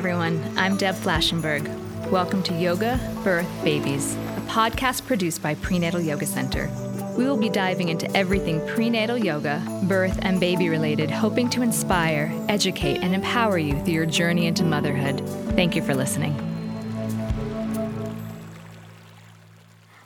Everyone. I'm Deb Flashenberg. Welcome to Yoga, Birth, Babies, a podcast produced by Prenatal Yoga Center. We will be diving into everything prenatal yoga, birth, and baby related, hoping to inspire, educate, and empower you through your journey into motherhood. Thank you for listening.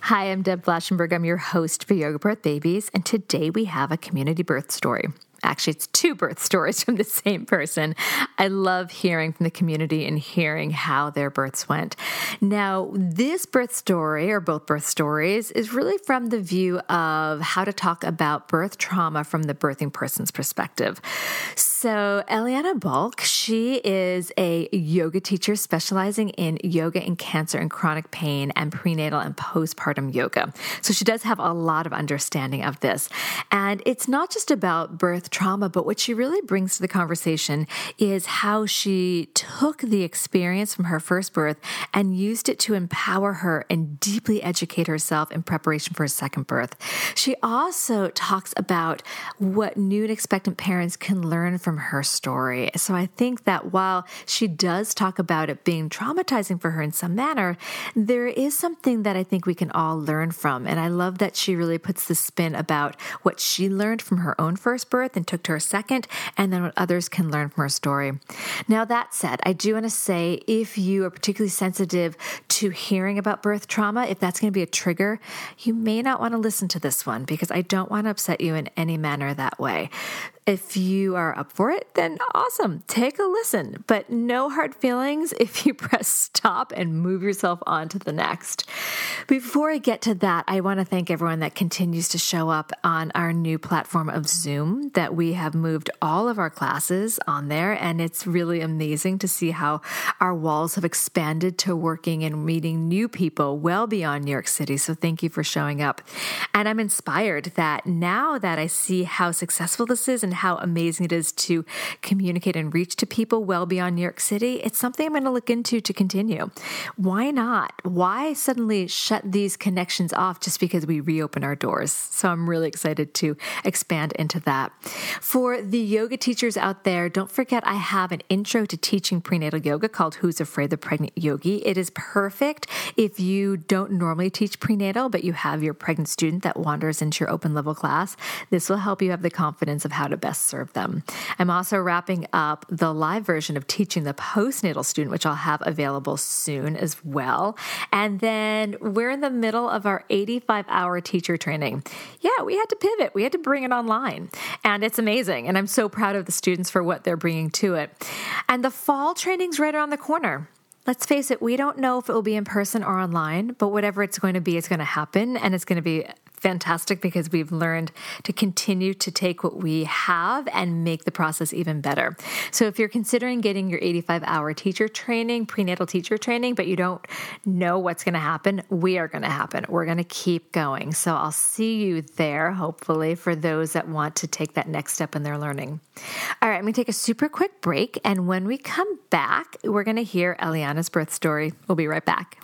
Hi, I'm Deb Flashenberg. I'm your host for Yoga Birth Babies, and today we have a community birth story. Actually, it's two birth stories from the same person. I love hearing from the community and hearing how their births went. Now, this birth story, or both birth stories, is really from the view of how to talk about birth trauma from the birthing person's perspective. So, Eliana Bulk, she is a yoga teacher specializing in yoga and cancer and chronic pain and prenatal and postpartum yoga. So, she does have a lot of understanding of this. And it's not just about birth trauma, but what she really brings to the conversation is how she took the experience from her first birth and used it to empower her and deeply educate herself in preparation for a second birth. She also talks about what new and expectant parents can learn from her story. So I think that while she does talk about it being traumatizing for her in some manner, there is something that I think we can all learn from. And I love that she really puts the spin about what she learned from her own first birth and took to her second, and then what others can learn from her story. Now, that said, I do want to say if you are particularly sensitive to hearing about birth trauma, if that's going to be a trigger, you may not want to listen to this one because I don't want to upset you in any manner that way. If you are up for it, then awesome. Take a listen, but no hard feelings if you press stop and move yourself on to the next. Before I get to that, I want to thank everyone that continues to show up on our new platform of Zoom that we have moved all of our classes on there. And it's really amazing to see how our walls have expanded to working and meeting new people well beyond New York City. So thank you for showing up. And I'm inspired that now that I see how successful this is and how amazing it is to communicate and reach to people well beyond New York City, it's something I'm going to look into to continue. Why not? Why suddenly shut these connections off just because we reopen our doors? So I'm really excited to expand into that. For the yoga teachers out there, don't forget I have an intro to teaching prenatal yoga called Who's Afraid the Pregnant Yogi. It is perfect if you don't normally teach prenatal, but you have your pregnant student that wanders into your open level class. This will help you have the confidence of how to best serve them. I'm also wrapping up the live version of teaching the postnatal student, which I'll have available soon as well. And then we're in the middle of our 85 hour teacher training. Yeah, we had to pivot, we had to bring it online. And it's amazing. And I'm so proud of the students for what they're bringing to it. And the fall training's right around the corner. Let's face it, we don't know if it will be in person or online, but whatever it's going to be, it's going to happen and it's going to be fantastic because we've learned to continue to take what we have and make the process even better. So if you're considering getting your 85 hour teacher training, prenatal teacher training, but you don't know what's going to happen, we are going to happen. We're going to keep going. So I'll see you there, hopefully, for those that want to take that next step in their learning. All right, I'm going to take a super quick break. And when we come back, we're going to hear Eliana's birth story. We'll be right back.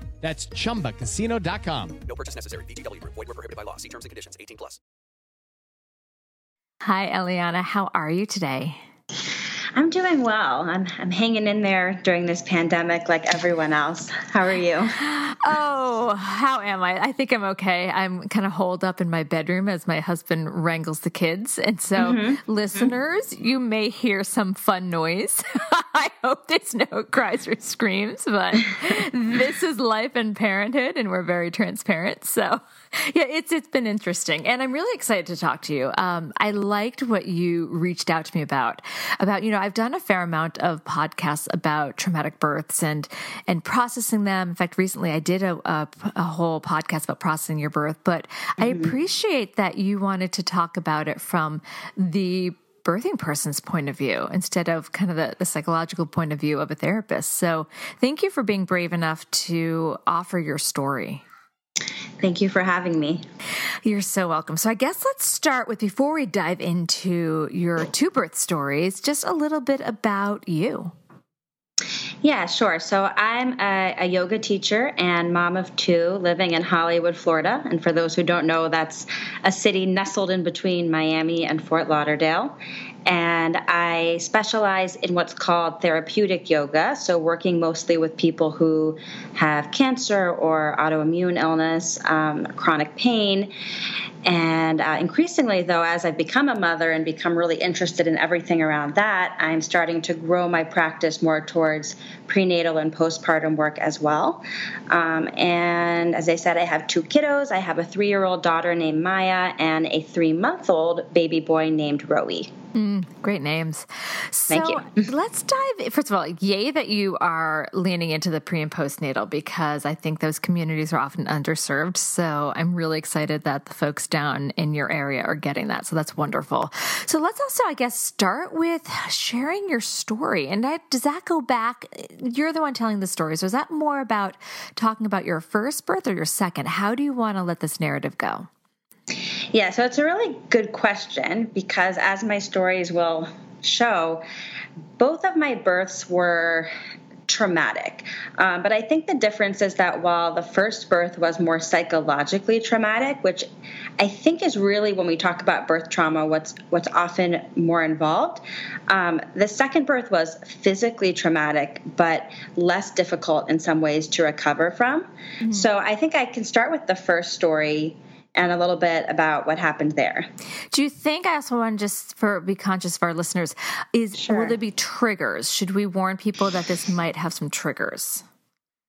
That's chumbacasino.com. No purchase necessary. VGW Group. Void were prohibited by law. See terms and conditions. 18 plus. Hi, Eliana. How are you today? I'm doing well. I'm I'm hanging in there during this pandemic like everyone else. How are you? Oh, how am I? I think I'm okay. I'm kind of holed up in my bedroom as my husband wrangles the kids. And so, mm-hmm. listeners, you may hear some fun noise. I hope there's no cries or screams, but this is life and parenthood, and we're very transparent. So, yeah, it's it's been interesting, and I'm really excited to talk to you. Um, I liked what you reached out to me about. About you know, I've done a fair amount of podcasts about traumatic births and and processing them. In fact, recently I did a a, a whole podcast about processing your birth. But mm-hmm. I appreciate that you wanted to talk about it from the birthing person's point of view instead of kind of the, the, psychological point of view of a therapist. So thank you for being brave enough to offer your story. Thank you for having me. You're so welcome. So, I guess let's start with before we dive into your two birth stories, just a little bit about you. Yeah, sure. So I'm a, a, yoga teacher and mom of two living in Hollywood, Florida. And for those who don't know, that's a city nestled in between Miami and Fort Lauderdale. And I specialize in what's called therapeutic yoga, so working mostly with people who have cancer or autoimmune illness, um, chronic pain. And uh, increasingly, though, as I've become a mother and become really interested in everything around that, I'm starting to grow my practice more towards prenatal and postpartum work as well. Um, and as I said, I have two kiddos. I have a three year old daughter named Maya and a three month old baby boy named Rowie. Mm, great names. So Thank you. let's dive. First of all, yay that you are leaning into the pre and postnatal because I think those communities are often underserved. So I'm really excited that the folks down in your area are getting that. So that's wonderful. So let's also, I guess, start with sharing your story. And I, does that go back? You're the one telling the story. So is that more about talking about your first birth or your second? How do you want to let this narrative go? Yeah, so it's a really good question because as my stories will show, both of my births were traumatic. Um, but I think the difference is that while the first birth was more psychologically traumatic, which I think is really when we talk about birth trauma, what's what's often more involved. Um, the second birth was physically traumatic, but less difficult in some ways to recover from. Mm-hmm. So I think I can start with the first story and a little bit about what happened there. Do you think I also want to just for be conscious of our listeners is sure. will there be triggers? Should we warn people that this might have some triggers?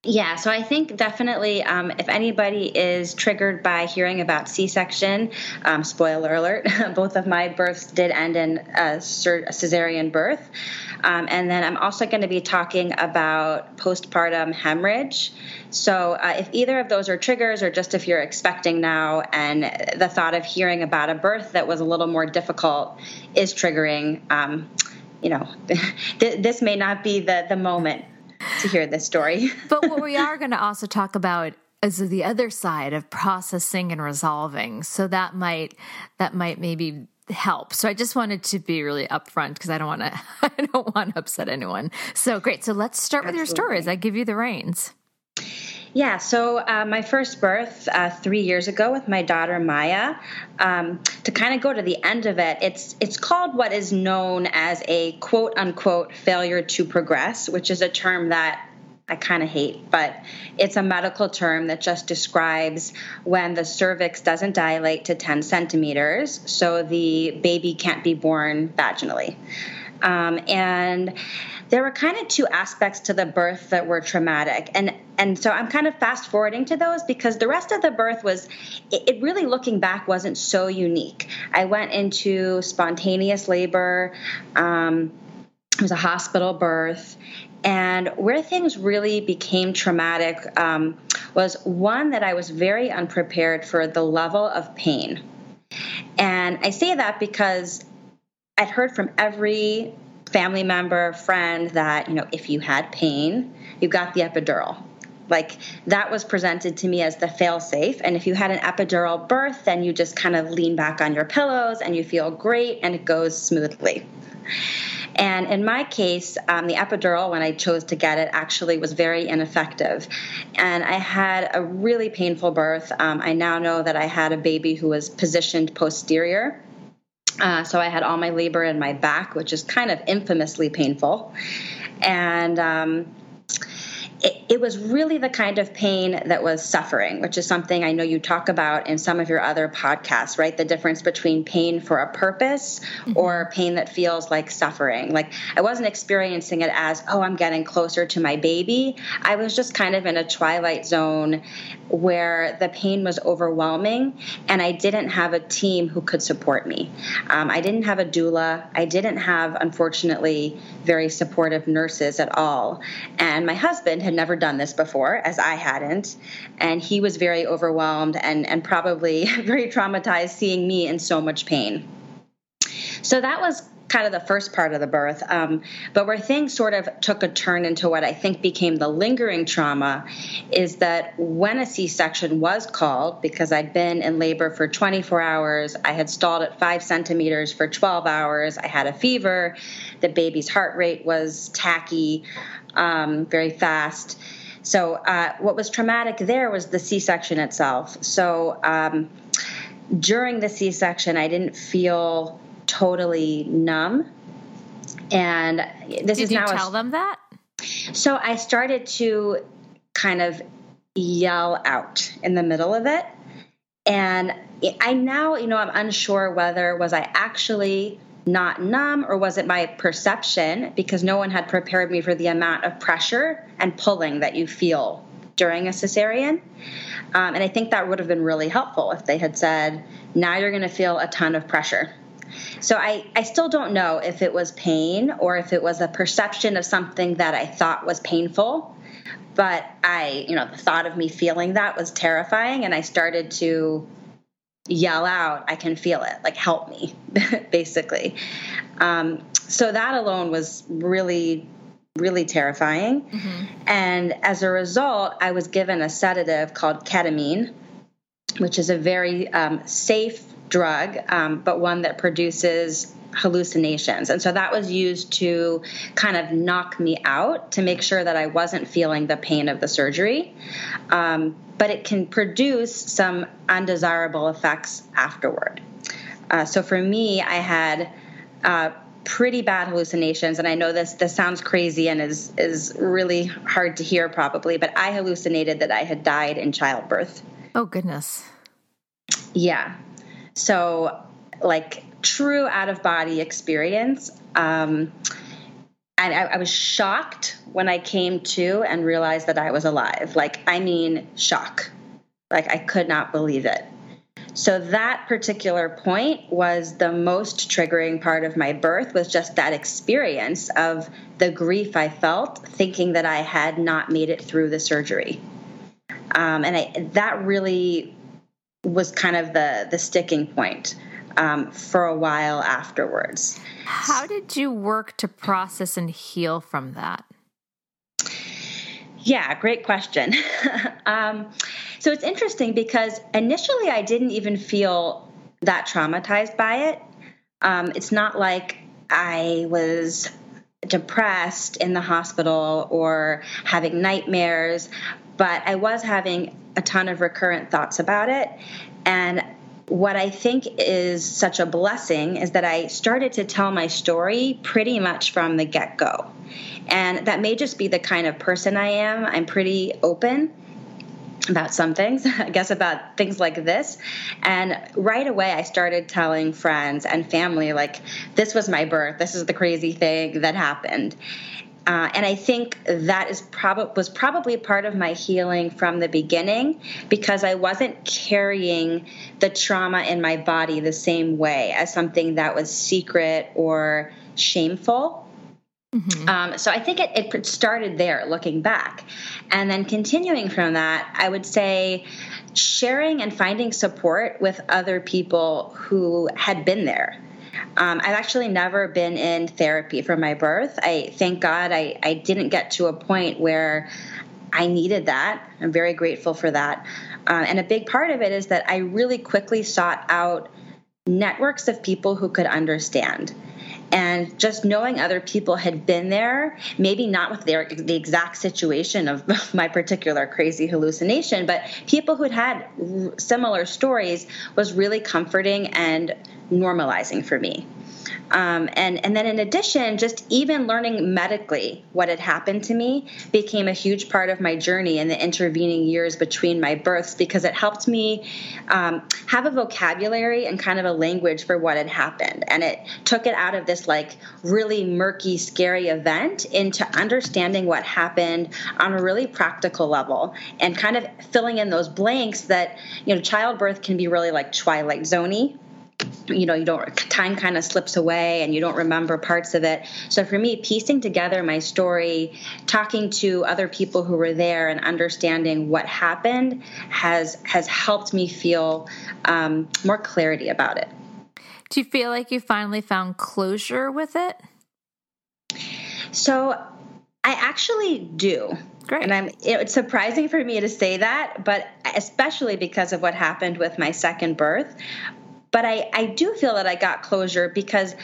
Yeah, so I think definitely um, if anybody is triggered by hearing about C section, um, spoiler alert, both of my births did end in a, cesarean birth. Um, and then I'm also going to be talking about postpartum hemorrhage. So uh, if either of those are triggers, or just if you're expecting now and the thought of hearing about a birth that was a little more difficult is triggering, um, you know, this may not be the, the moment to hear this story. but what we are going to also talk about is the other side of processing and resolving. So that might that might maybe help. So I just wanted to be really upfront because I don't want to I don't want to upset anyone. So great. So let's start Absolutely. with your stories. I give you the reins. Yeah, so uh, my first birth uh, three years ago with my daughter Maya. Um, to kind of go to the end of it, it's it's called what is known as a quote unquote failure to progress, which is a term that I kind of hate, but it's a medical term that just describes when the cervix doesn't dilate to 10 centimeters, so the baby can't be born vaginally. Um, and there were kind of two aspects to the birth that were traumatic. And and so i'm kind of fast forwarding to those because the rest of the birth was it, it really looking back wasn't so unique. I went into spontaneous labor um, it was a hospital birth. And where things really became traumatic um, was one that i was very unprepared for the level of pain. And i say that because i'd heard from every family member, friend that, you know, if you had pain, you got the epidural. Like that was presented to me as the fail safe. And if you had an epidural birth, then you just kind of lean back on your pillows and you feel great and it goes smoothly. And in my case, um, the epidural, when I chose to get it, actually was very ineffective. And I had a really painful birth. Um, I now know that I had a baby who was positioned posterior Uh, so I had all my labor in my back, which is kind of infamously painful. And um, it, it, was really the kind of pain that was suffering, which is something I know you talk about in some of your other podcasts, right? The difference between pain for a purpose mm-hmm. or pain that feels like suffering. Like I wasn't experiencing it as, oh, I'm getting closer to my baby. I was just kind of in a twilight zone where the pain was overwhelming and I didn't have a team who could support me. Um, I didn't have a doula. I didn't have, unfortunately, very supportive nurses at all. And my husband had never done this before, as I hadn't. And he was very overwhelmed and, and probably very traumatized seeing me in so much pain. So that was kind of the first part of the birth. Um, but where things sort of took a turn into what I think became the lingering trauma is that when a C section was called, because I'd been in labor for 24 hours, I had stalled at five centimeters for 12 hours, I had a fever, the baby's heart rate was tachy, um, very fast. So, uh, what was traumatic there was the C section itself. So, um, during the C section, I didn't feel totally numb. And this Did is you now tell a, them that? So I started to kind of yell out in the middle of it. And I now, you know, I'm unsure whether was I actually not numb or was it my perception because no one had prepared me for the amount of pressure and pulling that you feel during a cesarean. Um, and I think that would have been really helpful if they had said, now you're going to feel a ton of pressure. So I, I still don't know if it was pain or if it was a perception of something that I thought was painful. But I, you know, the thought of me feeling that was terrifying. And I started to yell out, I can feel it, like, help me, basically. Um, so that alone was really, really terrifying. Mm-hmm. And as a result, I was given a sedative called ketamine, which is a very um, safe drug, um, but one that produces hallucinations. And so that was used to kind of knock me out to make sure that I wasn't feeling the pain of the surgery. Um, but it can produce some undesirable effects afterward. Uh, so for me, I had uh, pretty bad hallucinations, and I know this this sounds crazy and is is really hard to hear probably, but I hallucinated that I had died in childbirth. Oh goodness. Yeah. So, like true out of body experience. Um, and I, I, was shocked when I came to and realized that I was alive. Like, I mean, shock. Like, I could not believe it. So that particular point was the most triggering part of my birth was just that experience of the grief I felt thinking that I had not made it through the surgery. Um, and I, that really was kind of the the sticking point um, for a while afterwards. How did you work to process and heal from that? Yeah, great question. um, so it's interesting because initially I didn't even feel that traumatized by it. Um, it's not like I was depressed in the hospital or having nightmares, but I was having a ton of recurrent thoughts about it. And what I think is such a blessing is that I started to tell my story pretty much from the get go. And that may just be the kind of person I am. I'm pretty open about some things, I guess about things like this. And right away, I started telling friends and family, like, this was my birth. This is the crazy thing that happened. Uh, and I think that is prob- was probably part of my healing from the beginning because I wasn't carrying the trauma in my body the same way as something that was secret or shameful. Mm-hmm. Um, so I think it, it started there, looking back. And then continuing from that, I would say sharing and finding support with other people who had been there um, I've actually never been in therapy for my birth. I thank God I, I didn't get to a point where I needed that. I'm very grateful for that. Uh, and a big part of it is that I really quickly sought out networks of people who could understand. And just knowing other people had been there, maybe not with their the exact situation of my particular crazy hallucination, but people who'd had similar stories was really comforting and normalizing for me. Um, and and then in addition, just even learning medically what had happened to me became a huge part of my journey in the intervening years between my births because it helped me um, have a vocabulary and kind of a language for what had happened, and it took it out of this like really murky, scary event into understanding what happened on a really practical level and kind of filling in those blanks that you know childbirth can be really like twilight zony you know you don't time kind of slips away and you don't remember parts of it so for me piecing together my story talking to other people who were there and understanding what happened has has helped me feel um, more clarity about it do you feel like you finally found closure with it so i actually do Great. And I'm it's surprising for me to say that, but especially because of what happened with my second birth. But I, I do feel that I got closure because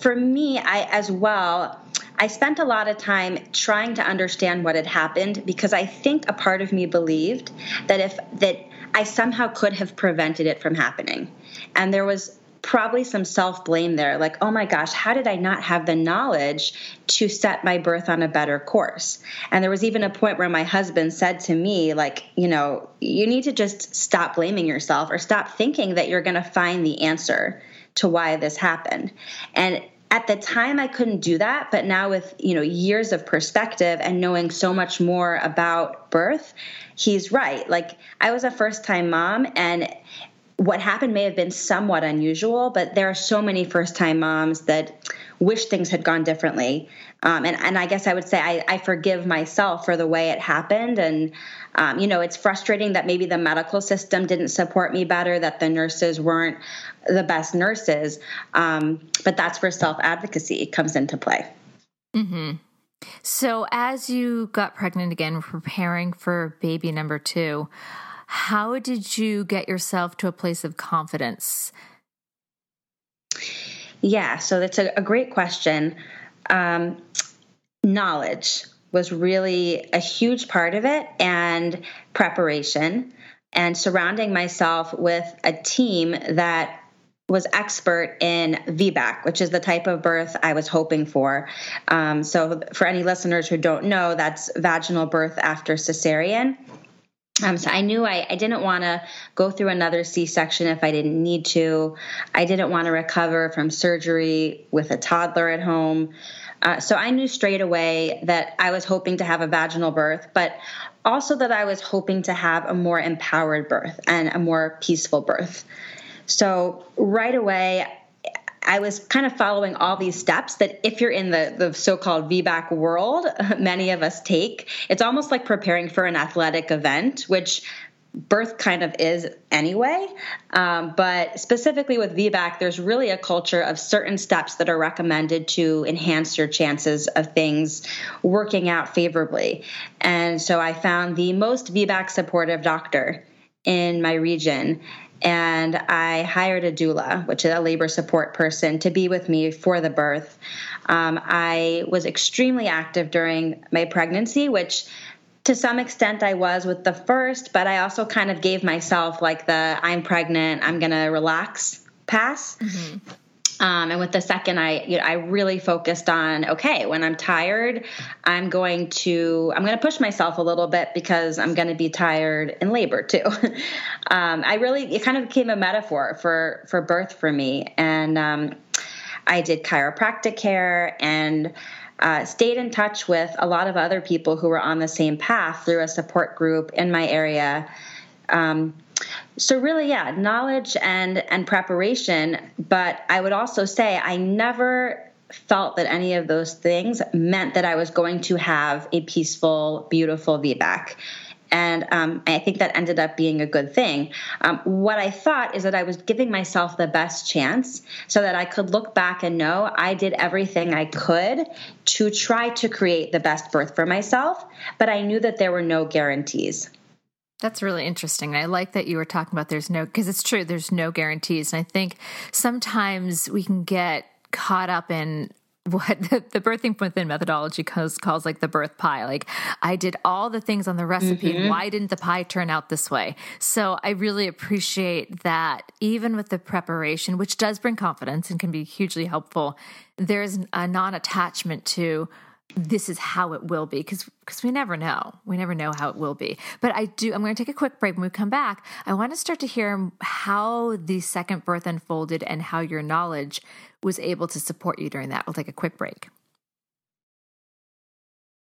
for me, I as well, I spent a lot of time trying to understand what had happened because I think a part of me believed that if that I somehow could have prevented it from happening. And there was probably some self blame there like, oh my gosh, how did I not have the knowledge to set my birth on a better course? And there was even a point where my husband said to me, like, you know, you need to just stop blaming yourself or stop thinking that you're going to find the answer to why this happened. And at the time I couldn't do that, but now with, you know, years of perspective and knowing so much more about birth, he's right. Like I was a first-time mom and what happened may have been somewhat unusual, but there are so many first time moms that wish things had gone differently. Um, and, and I guess I would say I, I, forgive myself for the way it happened. And, um, you know, it's frustrating that maybe the medical system didn't support me better, that the nurses weren't the best nurses. Um, but that's where self advocacy comes into play. Mm-hmm. So, as you got pregnant again, preparing for baby number two, how did you get yourself to a place of confidence? Yeah, so that's a, a great question. Um, knowledge was really a huge part of it, and preparation, and surrounding myself with a team that was expert in VBAC, which is the type of birth I was hoping for. Um, so, for any listeners who don't know, that's vaginal birth after cesarean. Um, so I knew I, I didn't want to go through another C-section if I didn't need to. I didn't want to recover from surgery with a toddler at home. Uh, so I knew straight away that I was hoping to have a vaginal birth, but also that I was hoping to have a more empowered birth and a more peaceful birth. So right away, I was kind of following all these steps that if you're in the, the so-called VBAC world, many of us take. It's almost like preparing for an athletic event, which birth kind of is anyway. Um, but specifically with VBAC, there's really a culture of certain steps that are recommended to enhance your chances of things working out favorably. And so I found the most VBAC supportive doctor in my region and I hired a doula, which is a labor support person, to be with me for the birth. Um, I was extremely active during my pregnancy, which to some extent I was with the first, but I also kind of gave myself like the I'm pregnant, I'm to relax pass. Mm-hmm. Um, and with the second, I you know, I really focused on okay, when I'm tired, I'm going to I'm going to push myself a little bit because I'm going to be tired in labor too. um, I really it kind of became a metaphor for for birth for me, and um, I did chiropractic care and. Uh, stayed in touch with a lot of other people who were on the same path through a support group in my area. Um, so really yeah knowledge and and preparation but i would also say i never felt that any of those things meant that i was going to have a peaceful beautiful vbac and um, I think that ended up being a good thing. Um, what I thought is that I was giving myself the best chance so that I could look back and know I did everything I could to try to create the best birth for myself, but I knew that there were no guarantees. That's really interesting. I like that you were talking about there's no, because it's true, there's no guarantees. And I think sometimes we can get caught up in what the, the birthing within methodology calls, calls like the birth pie. Like I did all the things on the recipe. Mhm. Why didn't the pie turn out this way? So I really appreciate that even with the preparation, which does bring confidence and can be hugely helpful, there's a non attachment to this is how it will be because because we never know. We never know how it will be. But i do i'm going to take a quick break. When we come back i want to start to hear how the second birth unfolded and how your knowledge was able to support you during that. We'll take a quick break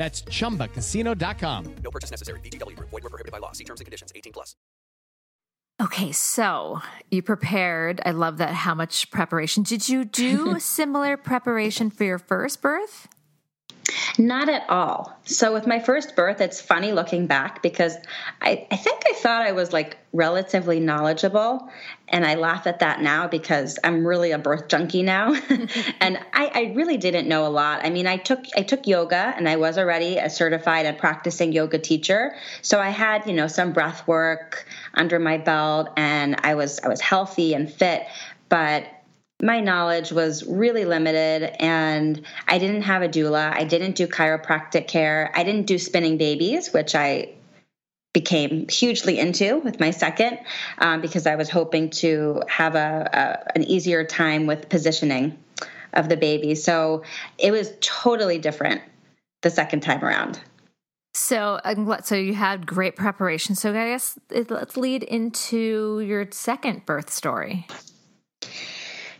That's chumbacasino.com. No purchase necessary. VGW Group. Void were prohibited by law. See terms and conditions. 18 plus. okay so you prepared i love that how much preparation did you do similar preparation for your first birth Not at all. So with my first birth, it's funny looking back because I, I think I thought I was like relatively knowledgeable. And I laugh at that now because I'm really a birth junkie now. and I, I really didn't know a lot. I mean, I took I took yoga and I was already a certified and practicing yoga teacher. So I had, you know, some breath work under my belt and I was I was healthy and fit. But my knowledge was really limited and I didn't have a doula. I didn't do chiropractic care. I didn't do spinning babies, which I became hugely into with my second um, because I was hoping to have a, a an easier time with positioning of the baby. So it was totally different the second time around. So, so you had great preparation. So, I guess let's lead into your second birth story.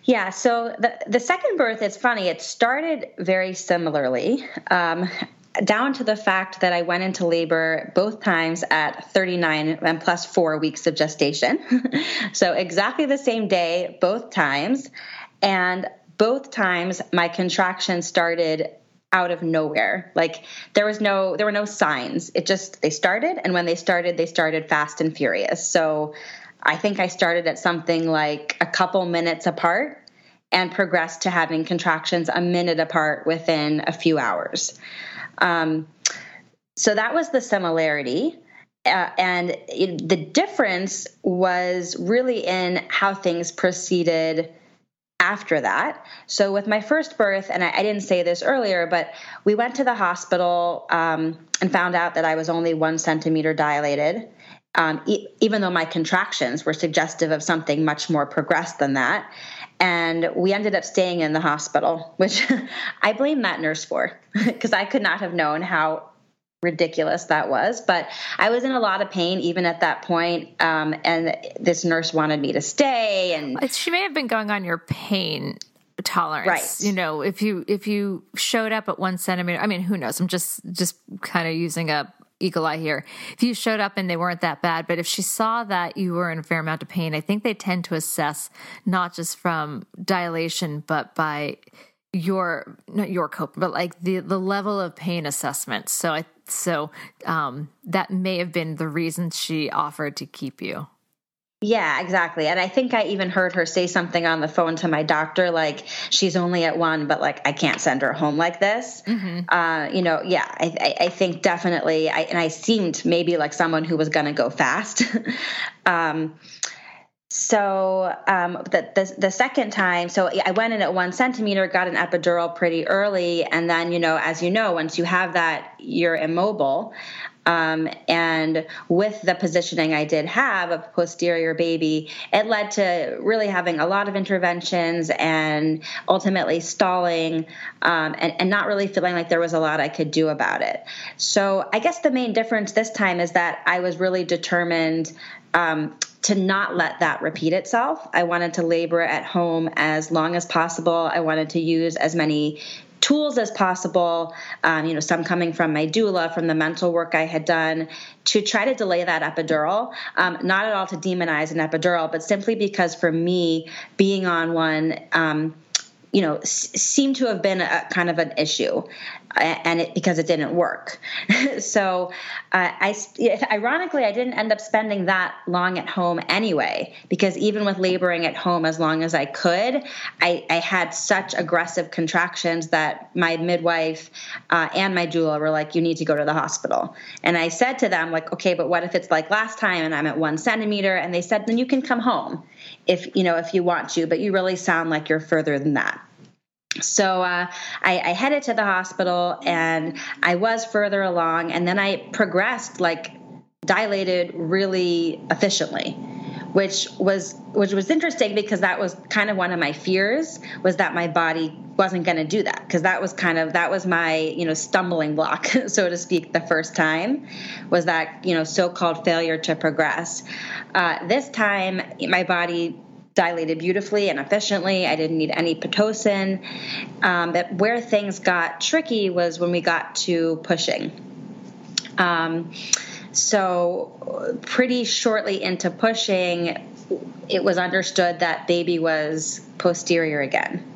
Yeah, so the the second birth, it's funny. It started very similarly, um, down to the fact that I went into labor both times at 39 and plus four weeks of gestation. so exactly the same day, both times, and both times my contractions started out of nowhere. Like there was no there were no signs. It just they started, and when they started, they started fast and furious. So. I think I started at something like a couple minutes apart and progressed to having contractions a minute apart within a few hours. Um, so that was the similarity. Uh, and it, the difference was really in how things proceeded after that. So, with my first birth, and I, I didn't say this earlier, but we went to the hospital um, and found out that I was only one centimeter dilated um, e- even though my contractions were suggestive of something much more progressed than that. And we ended up staying in the hospital, which I blame that nurse for because I could not have known how ridiculous that was. But I was in a lot of pain even at that point, um, and this nurse wanted me to stay. And she may have been going on your pain tolerance Right. you know if you if you showed up at one centimeter i mean who knows i'm just just kind of using a eagle eye here. If you showed up and they weren't that bad but if she saw that you were in a fair amount of pain i think they tend to assess not just from dilation but by your not your cope but like the the level of pain assessment. So i so um that may have been the reason she offered to keep you Yeah, exactly. And I think I even heard her say something on the phone to my doctor, like she's only at one, but like I can't send her home like this. Uh, you know, yeah, I, I, I think definitely. I, and I seemed maybe like someone who was going to go fast. um, so um, the, the the second time, so I went in at one centimeter, got an epidural pretty early, and then you know, as you know, once you have that, you're immobile. Um, and with the positioning I did have of posterior baby, it led to really having a lot of interventions and ultimately stalling um, and, and not really feeling like there was a lot I could do about it. So I guess the main difference this time is that I was really determined um, to not let that repeat itself. I wanted to labor at home as long as possible. I wanted to use as many tools as possible, um, you know, some coming from my doula, from the mental work I had done, to try to delay that epidural. Um, not at all to demonize an epidural, but simply because for me, being on one, um, you know, s- seemed to have been a kind of an issue, and it because it didn't work. so, uh, I ironically I didn't end up spending that long at home anyway, because even with laboring at home as long as I could, I, I had such aggressive contractions that my midwife uh, and my doula were like, "You need to go to the hospital." And I said to them, like, "Okay, but what if it's like last time and I'm at one centimeter?" And they said, "Then you can come home." If you know if you want to, but you really sound like you're further than that. So uh, I, I headed to the hospital and I was further along, and then I progressed like dilated really efficiently which was which was interesting because that was kind of one of my fears was that my body wasn't going to do that because that was kind of that was my you know stumbling block so to speak the first time was that you know so-called failure to progress. Uh, this time my body dilated beautifully and efficiently. I didn't need any pitocin. Um, but where things got tricky was when we got to pushing. Um, so, pretty shortly into pushing, it was understood that baby was posterior again.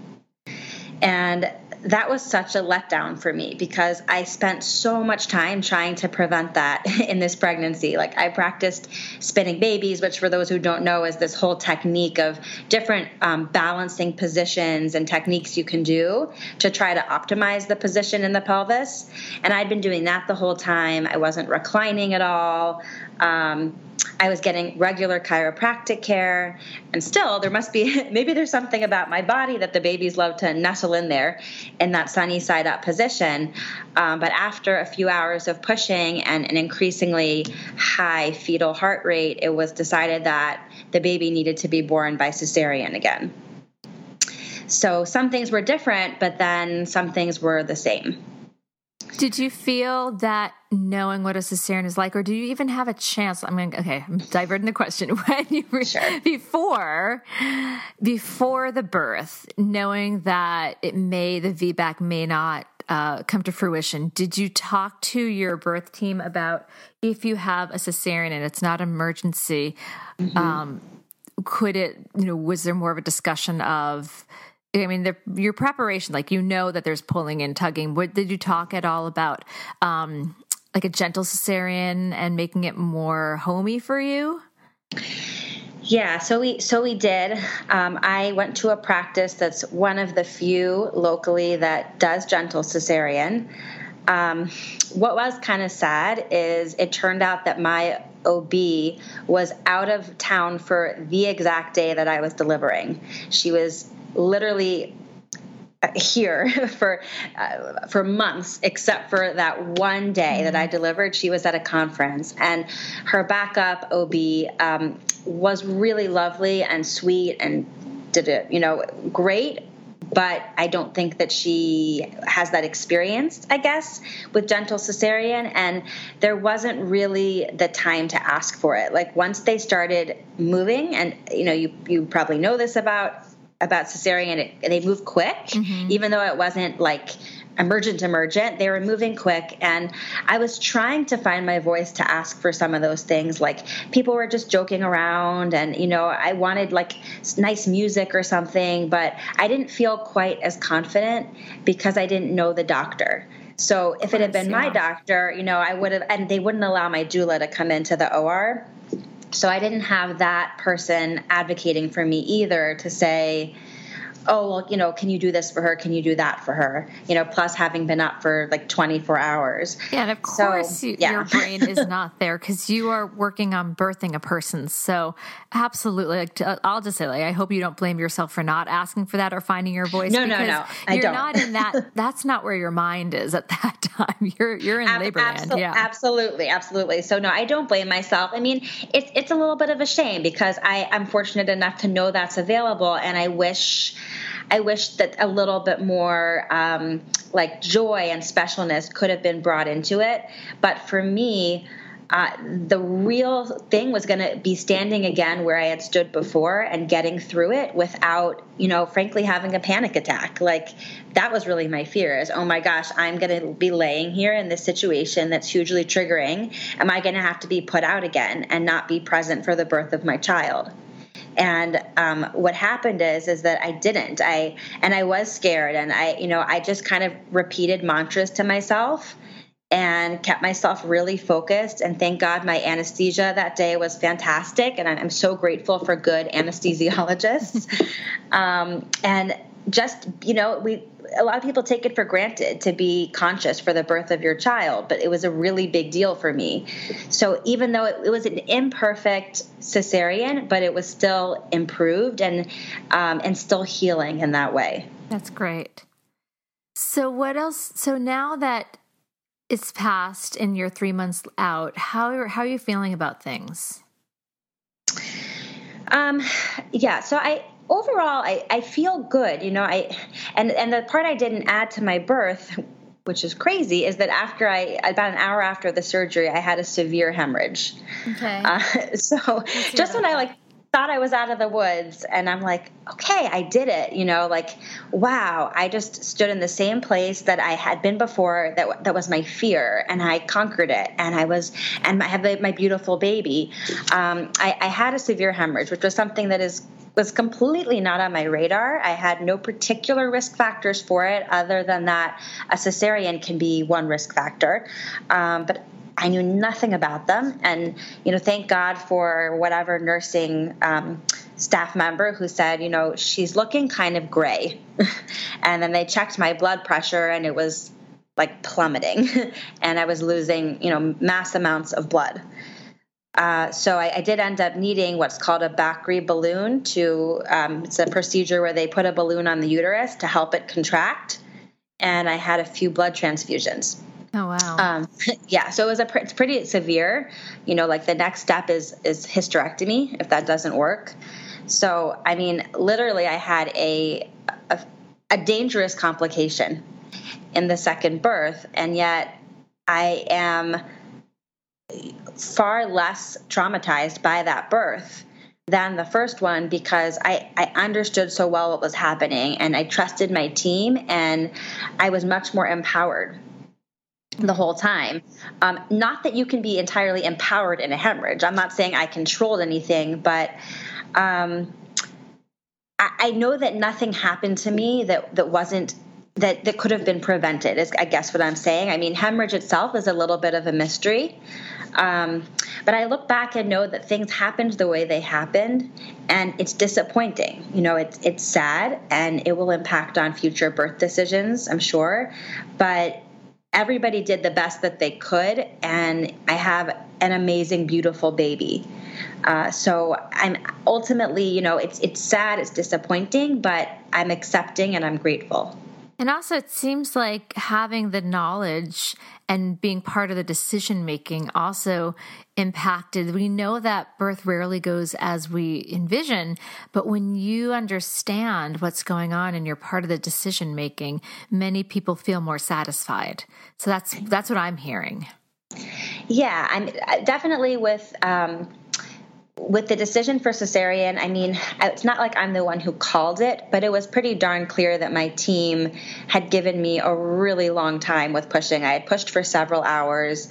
And that was such a letdown for me because I spent so much time trying to prevent that in this pregnancy. Like, I practiced spinning babies, which, for those who don't know, is this whole technique of different um, balancing positions and techniques you can do to try to optimize the position in the pelvis. And I'd been doing that the whole time. I wasn't reclining at all. Um, I was getting regular chiropractic care, and still there must be maybe there's something about my body that the babies love to nestle in there in that sunny side up position. Um, but after a few hours of pushing and an increasingly high fetal heart rate, it was decided that the baby needed to be born by cesarean again. So some things were different, but then some things were the same. Did you feel that knowing what a cesarean is like, or do you even have a chance? I'm going. Okay, I'm diverting the question. When you were sure. before before the birth, knowing that it may the VBAC may not uh, come to fruition, did you talk to your birth team about if you have a cesarean and it's not emergency? Mm-hmm. Um, could it? You know, was there more of a discussion of I mean, the, your preparation, like you know that there's pulling and tugging. What, did you talk at all about um, like a gentle cesarean and making it more homey for you? Yeah, so we so we did. Um, I went to a practice that's one of the few locally that does gentle cesarean. Um, what was kind of sad is it turned out that my OB was out of town for the exact day that I was delivering. She was literally here for uh, for months except for that one day that I delivered she was at a conference and her backup OB um, was really lovely and sweet and did it you know great but I don't think that she has that experience, I guess, with gentle cesarean. And there wasn't really the time to ask for it. Like once they started moving, and you know, you you probably know this about about cesarean, it, they move quick, mm-hmm. even though it wasn't like emergent emergent they were moving quick. And i was trying to find my voice to ask for some of those things. Like people were just joking around and you know i wanted like nice music or something but i didn't feel quite as confident because i didn't know the doctor. So if it had been my doctor you know i would have and they wouldn't allow my doula to come into the or so I didn't have that person advocating for me either to say, oh well you know can you do this for her can you do that for her you know plus having been up for like 24 hours Yeah, and of So, course you, yeah. your brain is not there because you are working on birthing a person. So absolutely, like I'll just say, like I hope you don't blame yourself for not asking for that or finding your voice. No, no, no, I you're don't. not in that. That's not where your mind is at that time. You're you're in Ab- labor land. Yeah, absolutely, absolutely. So no, I don't blame myself. I mean, it's it's a little bit of a shame because I I'm fortunate enough to know that's available, and I wish. I wish that a little bit more um, like joy and specialness could have been brought into it. But for me, uh, the real thing was going to be standing again where I had stood before and getting through it without, you know, frankly having a panic attack. Like that was really my fear is, oh my gosh, I'm going to be laying here in this situation that's hugely triggering. Am I going to have to be put out again and not be present for the birth of my child? And um, what happened is is that I didn't. I and I was scared, and I you know I just kind of repeated mantras to myself and kept myself really focused. And thank God my anesthesia that day was fantastic, and I'm, so grateful for good anesthesiologists. um, and just you know we a lot of people take it for granted to be conscious for the birth of your child, but it was a really big deal for me. So even though it, it was an imperfect cesarean, but it was still improved and um, and still healing in that way. that's great. So what else? So now that it's passed and you're three months out, how are, how are you feeling about things? Um, yeah. So I overall I, I feel good. You know, I and and the part I didn't add to my birth, which is crazy, is that after I about an hour after the surgery, I had a severe hemorrhage. Okay. Uh, so just when I like thought I was out of the woods and I'm like, okay, I did it, you know, like wow, I just stood in the same place that I had been before that that was my fear and I conquered it and I was and I have my beautiful baby. Um, I, I had a severe hemorrhage, which was something that is was completely not on my radar. I had no particular risk factors for it other than that a cesarean can be one risk factor. Um, but I knew nothing about them. And, you know, thank God for whatever nursing um, staff member who said, you know, she's looking kind of gray. and then they checked my blood pressure and it was like plummeting. and I was losing, you know, mass amounts of blood. Uh, so I, I, did end up needing what's called a Bakri balloon to, um, it's a procedure where they put a balloon on the uterus to help it contract. And I had a few blood transfusions. Oh wow. Um, yeah, so it was a pr- it's pretty severe. You know, like the next step is is hysterectomy if that doesn't work. So I mean, literally, I had a a, a dangerous complication in the second birth, and yet I am far less traumatized by that birth than the first one because I, I understood so well what was happening and I trusted my team and I was much more empowered the whole time. Um, not that you can be entirely empowered in a hemorrhage. I'm not saying I controlled anything, but um, I, I, know that nothing happened to me that that wasn't that that could have been prevented. Is I guess what I'm saying. I mean, hemorrhage itself is a little bit of a mystery. Um, but I look back and know that things happened the way they happened, and it's disappointing. You know, it's it's sad, and it will impact on future birth decisions, I'm sure. But everybody did the best that they could, and I have an amazing, beautiful baby. Uh, so I'm ultimately, you know, it's it's sad, it's disappointing, but I'm accepting and I'm grateful. And also, it seems like having the knowledge and being part of the decision making also impacted. We know that birth rarely goes as we envision, but when you understand what's going on and you're part of the decision making, many people feel more satisfied. So that's that's what I'm hearing. Yeah, I'm definitely with. Um, with the decision for cesarean, I mean, it's not like I'm the one who called it, but it was pretty darn clear that my team had given me a really long time with pushing. I had pushed for several hours,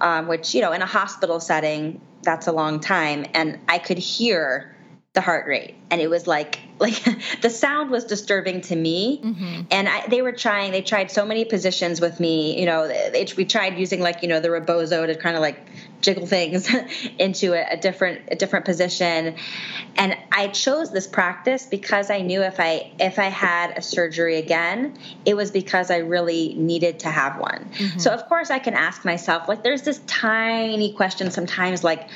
um, which, you know, in a hospital setting, that's a long time. And I could hear the heart rate and it was like like the sound was disturbing to me mm-hmm. and I, they were trying they tried so many positions with me you know they, we tried using like you know the rebozo to kind of like jiggle things into a, a, different a different position. And i chose this practice because i knew if i if i had a surgery again it was because i really needed to have one. Mm-hmm. so of course i can ask myself like there's this tiny question sometimes like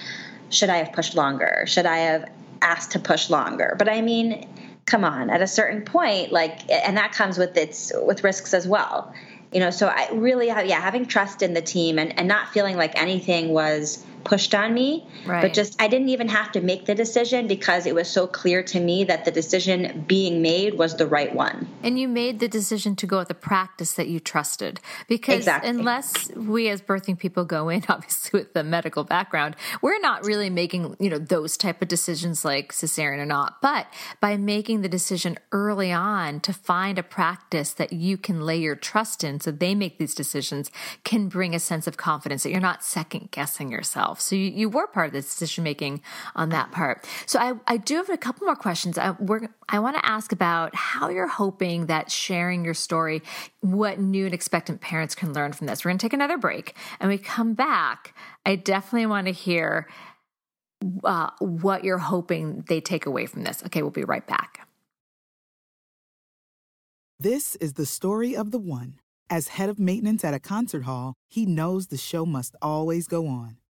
should i have pushed longer? Should i have asked to push longer? But i mean come on at a certain point like and that comes with its with risks as well you know so i really have yeah having trust in the team and, and not feeling like anything was pushed on me right. but just i didn't even have to make the decision because it was so clear to me that the decision being made was the right one and you made the decision to go with a practice that you trusted because exactly. unless we as birthing people go in obviously with the medical background we're not really making you know those type of decisions like cesarean or not but by making the decision early on to find a practice that you can lay your trust in so they make these decisions can bring a sense of confidence that you're not second guessing yourself yourself. So you, you were part of the decision making on that part. So I, I do have a couple more questions. I, I want to ask about how you're hoping that sharing your story, what new and expectant parents can learn from this. We're going to take another break and we come back. I definitely want to hear uh, what you're hoping they take away from this. Okay, we'll be right back. This is the story of the one. As head of maintenance at a concert hall, he knows the show must always go on.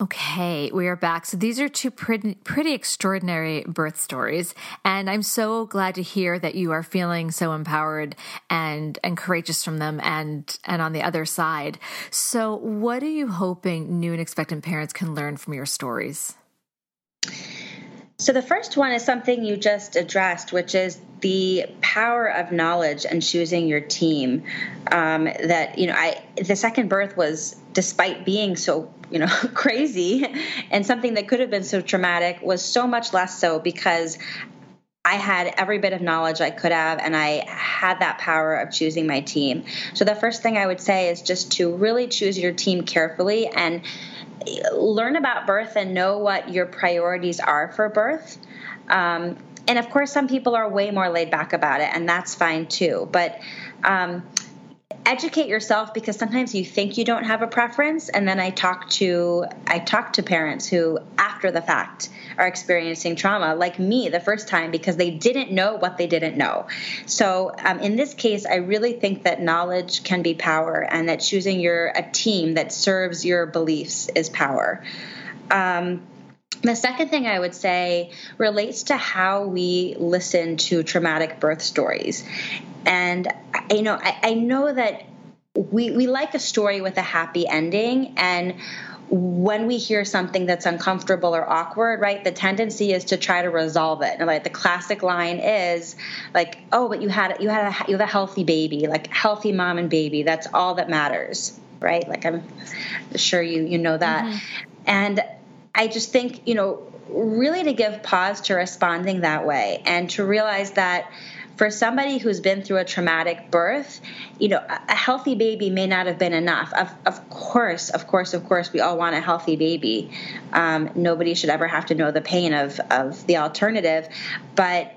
Okay, we are back. So these are two pretty, pretty extraordinary birth stories, and I'm so glad to hear that you are feeling so empowered and and courageous from them, and and on the other side. So, what are you hoping new and expectant parents can learn from your stories? So, the first one is something you just addressed, which is the power of knowledge and choosing your team. Um, that, you know, I, the second birth was, despite being so you know crazy and something that could have been so traumatic was so much less so because I had every bit of knowledge I could have, and I had that power of choosing my team. So, the first thing I would say is just to really choose your team carefully and learn about birth and know what your priorities are for birth. Um, and of course, some people are way more laid back about it, and that's fine too. But um, educate yourself because sometimes you think you don't have a preference and then i talk to i talk to parents who after the fact are experiencing trauma like me the first time because they didn't know what they didn't know. So um, in this case i really think that knowledge can be power and that choosing your a team that serves your beliefs is power. Um, the second thing I would say relates to how we listen to traumatic birth stories. And, you know, I, I know that we, we like a story with a happy ending. And when we hear something that's uncomfortable or awkward, right, the tendency is to try to resolve it. And like the classic line is like, "Oh, but you had you had a you have a healthy baby, like healthy mom and baby. That's all that matters." Right? Like I'm sure you you know that. Mm-hmm. And I just think, you know, really to give pause to responding that way and to realize that for somebody who's been through a traumatic birth, you know, a healthy baby may not have been enough. Of, of course, of course, of course, we all want a healthy baby. Um, nobody should ever have to know the pain of, of the alternative. But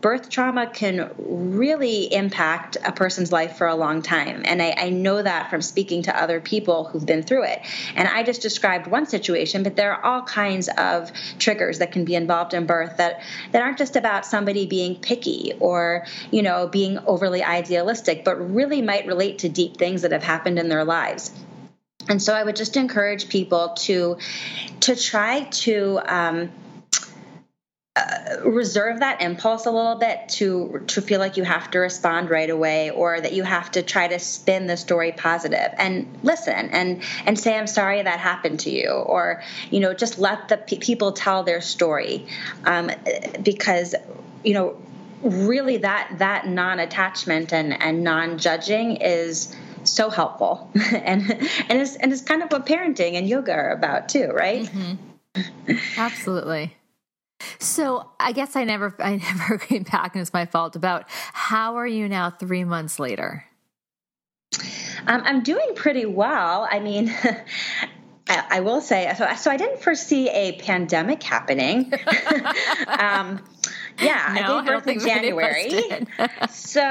birth trauma can really impact a person's life for a long time. And I, I, know that from speaking to other people who've been through it. And I just described one situation, but there are all kinds of triggers that can be involved in birth that, that aren't just about somebody being picky or, you know, being overly idealistic, but really might relate to deep things that have happened in their lives. And so I would just encourage people to to try to um, reserve that impulse a little bit to to feel like you have to respond right away or that you have to try to spin the story positive. And listen and and say i'm sorry that happened to you or you know just let the pe- people tell their story. Um, because you know really that that non-attachment and and non-judging is so helpful. And and it's and it's kind of what parenting and yoga are about too right? Mm-hmm. absolutely So I guess I never, I never came back, and it's my fault. About how are you now, three months later? Um, I'm doing pretty well. I mean, I, will say so. So I didn't foresee a pandemic happening. um, yeah, no, I gave birth in January. so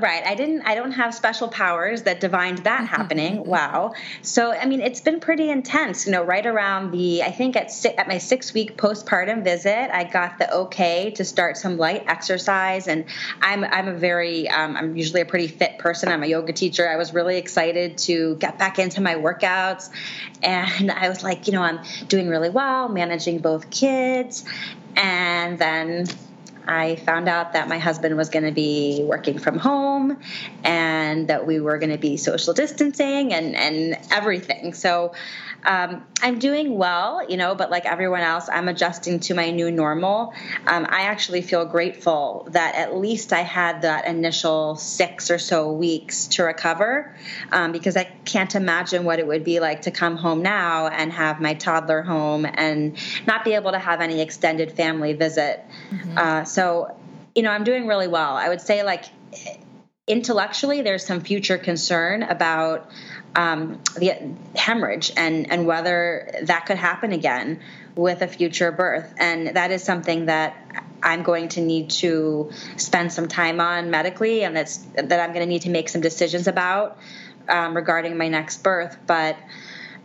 right, I didn't. I don't have special powers that divined that happening. wow. So I mean, it's been pretty intense. You know, right around the I think at at my six week postpartum visit, I got the okay to start some light exercise, and I'm I'm a very um, I'm usually a pretty fit person. I'm a yoga teacher. I was really excited to get back into my workouts, and I was like, you know, I'm doing really well, managing both kids, and then I found out that my husband was going to be working from home and that we were going to be social distancing and, and everything. So um, I'm doing well, you know, but like everyone else, I'm adjusting to my new normal. Um, I actually feel grateful that at least I had that initial six or so weeks to recover um, because I can't imagine what it would be like to come home now and have my toddler home and not be able to have any extended family visit. Mm-hmm. Uh, so, you know, I'm doing really well. I would say, like, intellectually, there's some future concern about um, the hemorrhage and and whether that could happen again with a future birth. And that is something that I'm going to need to spend some time on medically and that's that I'm going to need to make some decisions about um, regarding my next birth. But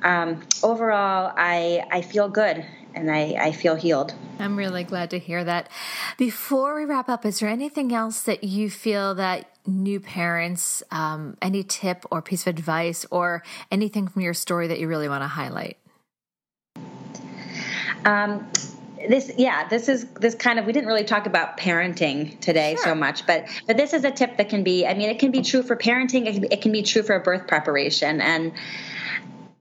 um, overall I I feel good and I, I feel healed. I'm really glad to hear that. Before we wrap up, is there anything else that you feel that new parents, um, any tip or piece of advice or anything from your story that you really want to highlight? Um, this yeah this is this kind of we didn't really talk about parenting today sure. so much but but this is a tip that can be i mean it can be true for parenting it can be, it can be true for birth preparation and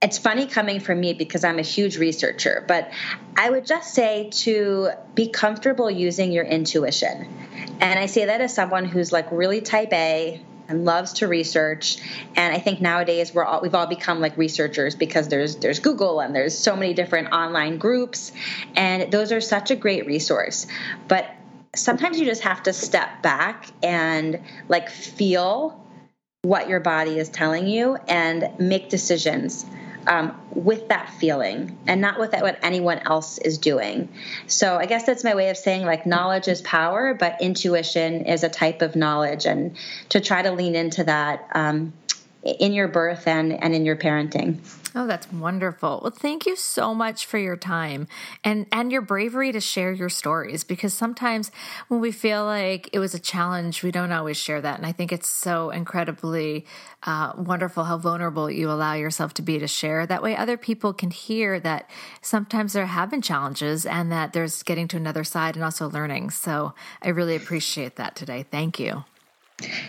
it's funny coming from me because I'm a huge researcher, but I would just say to be comfortable using your intuition. And I say that as someone who's like really type A and loves to research. And I think nowadays we're all we've all become like researchers because there's there's Google and there's so many different online groups and those are such a great resource. But sometimes you just have to step back and like feel what your body is telling you and make decisions um, with that feeling and not with that, what anyone else is doing. So I guess that's my way of saying like knowledge is power, but intuition is a type of knowledge, and to try to lean into that um, in your birth and, and in your parenting. Oh, that's wonderful. Well, thank you so much for your time and and your bravery to share your stories because sometimes when we feel like it was a challenge, we don't always share that. And I think it's so incredibly uh, wonderful how vulnerable you allow yourself to be to share. That way, other people can hear that sometimes there have been challenges and that there's getting to another side and also learning. So I really appreciate that today. Thank you.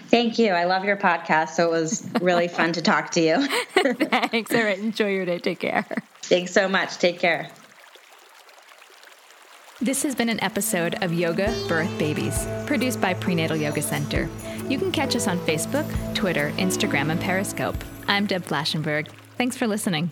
Thank you. I love your podcast. So it was really fun to talk to you. Thanks. All right. Enjoy your day. Take care. Thanks so much. Take care. This has been an episode of Yoga Birth Babies, produced by Prenatal Yoga Center. You can catch us on Facebook, Twitter, Instagram, and Periscope. I'm Deb Flashenberg. Thanks for listening.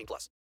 18 plus.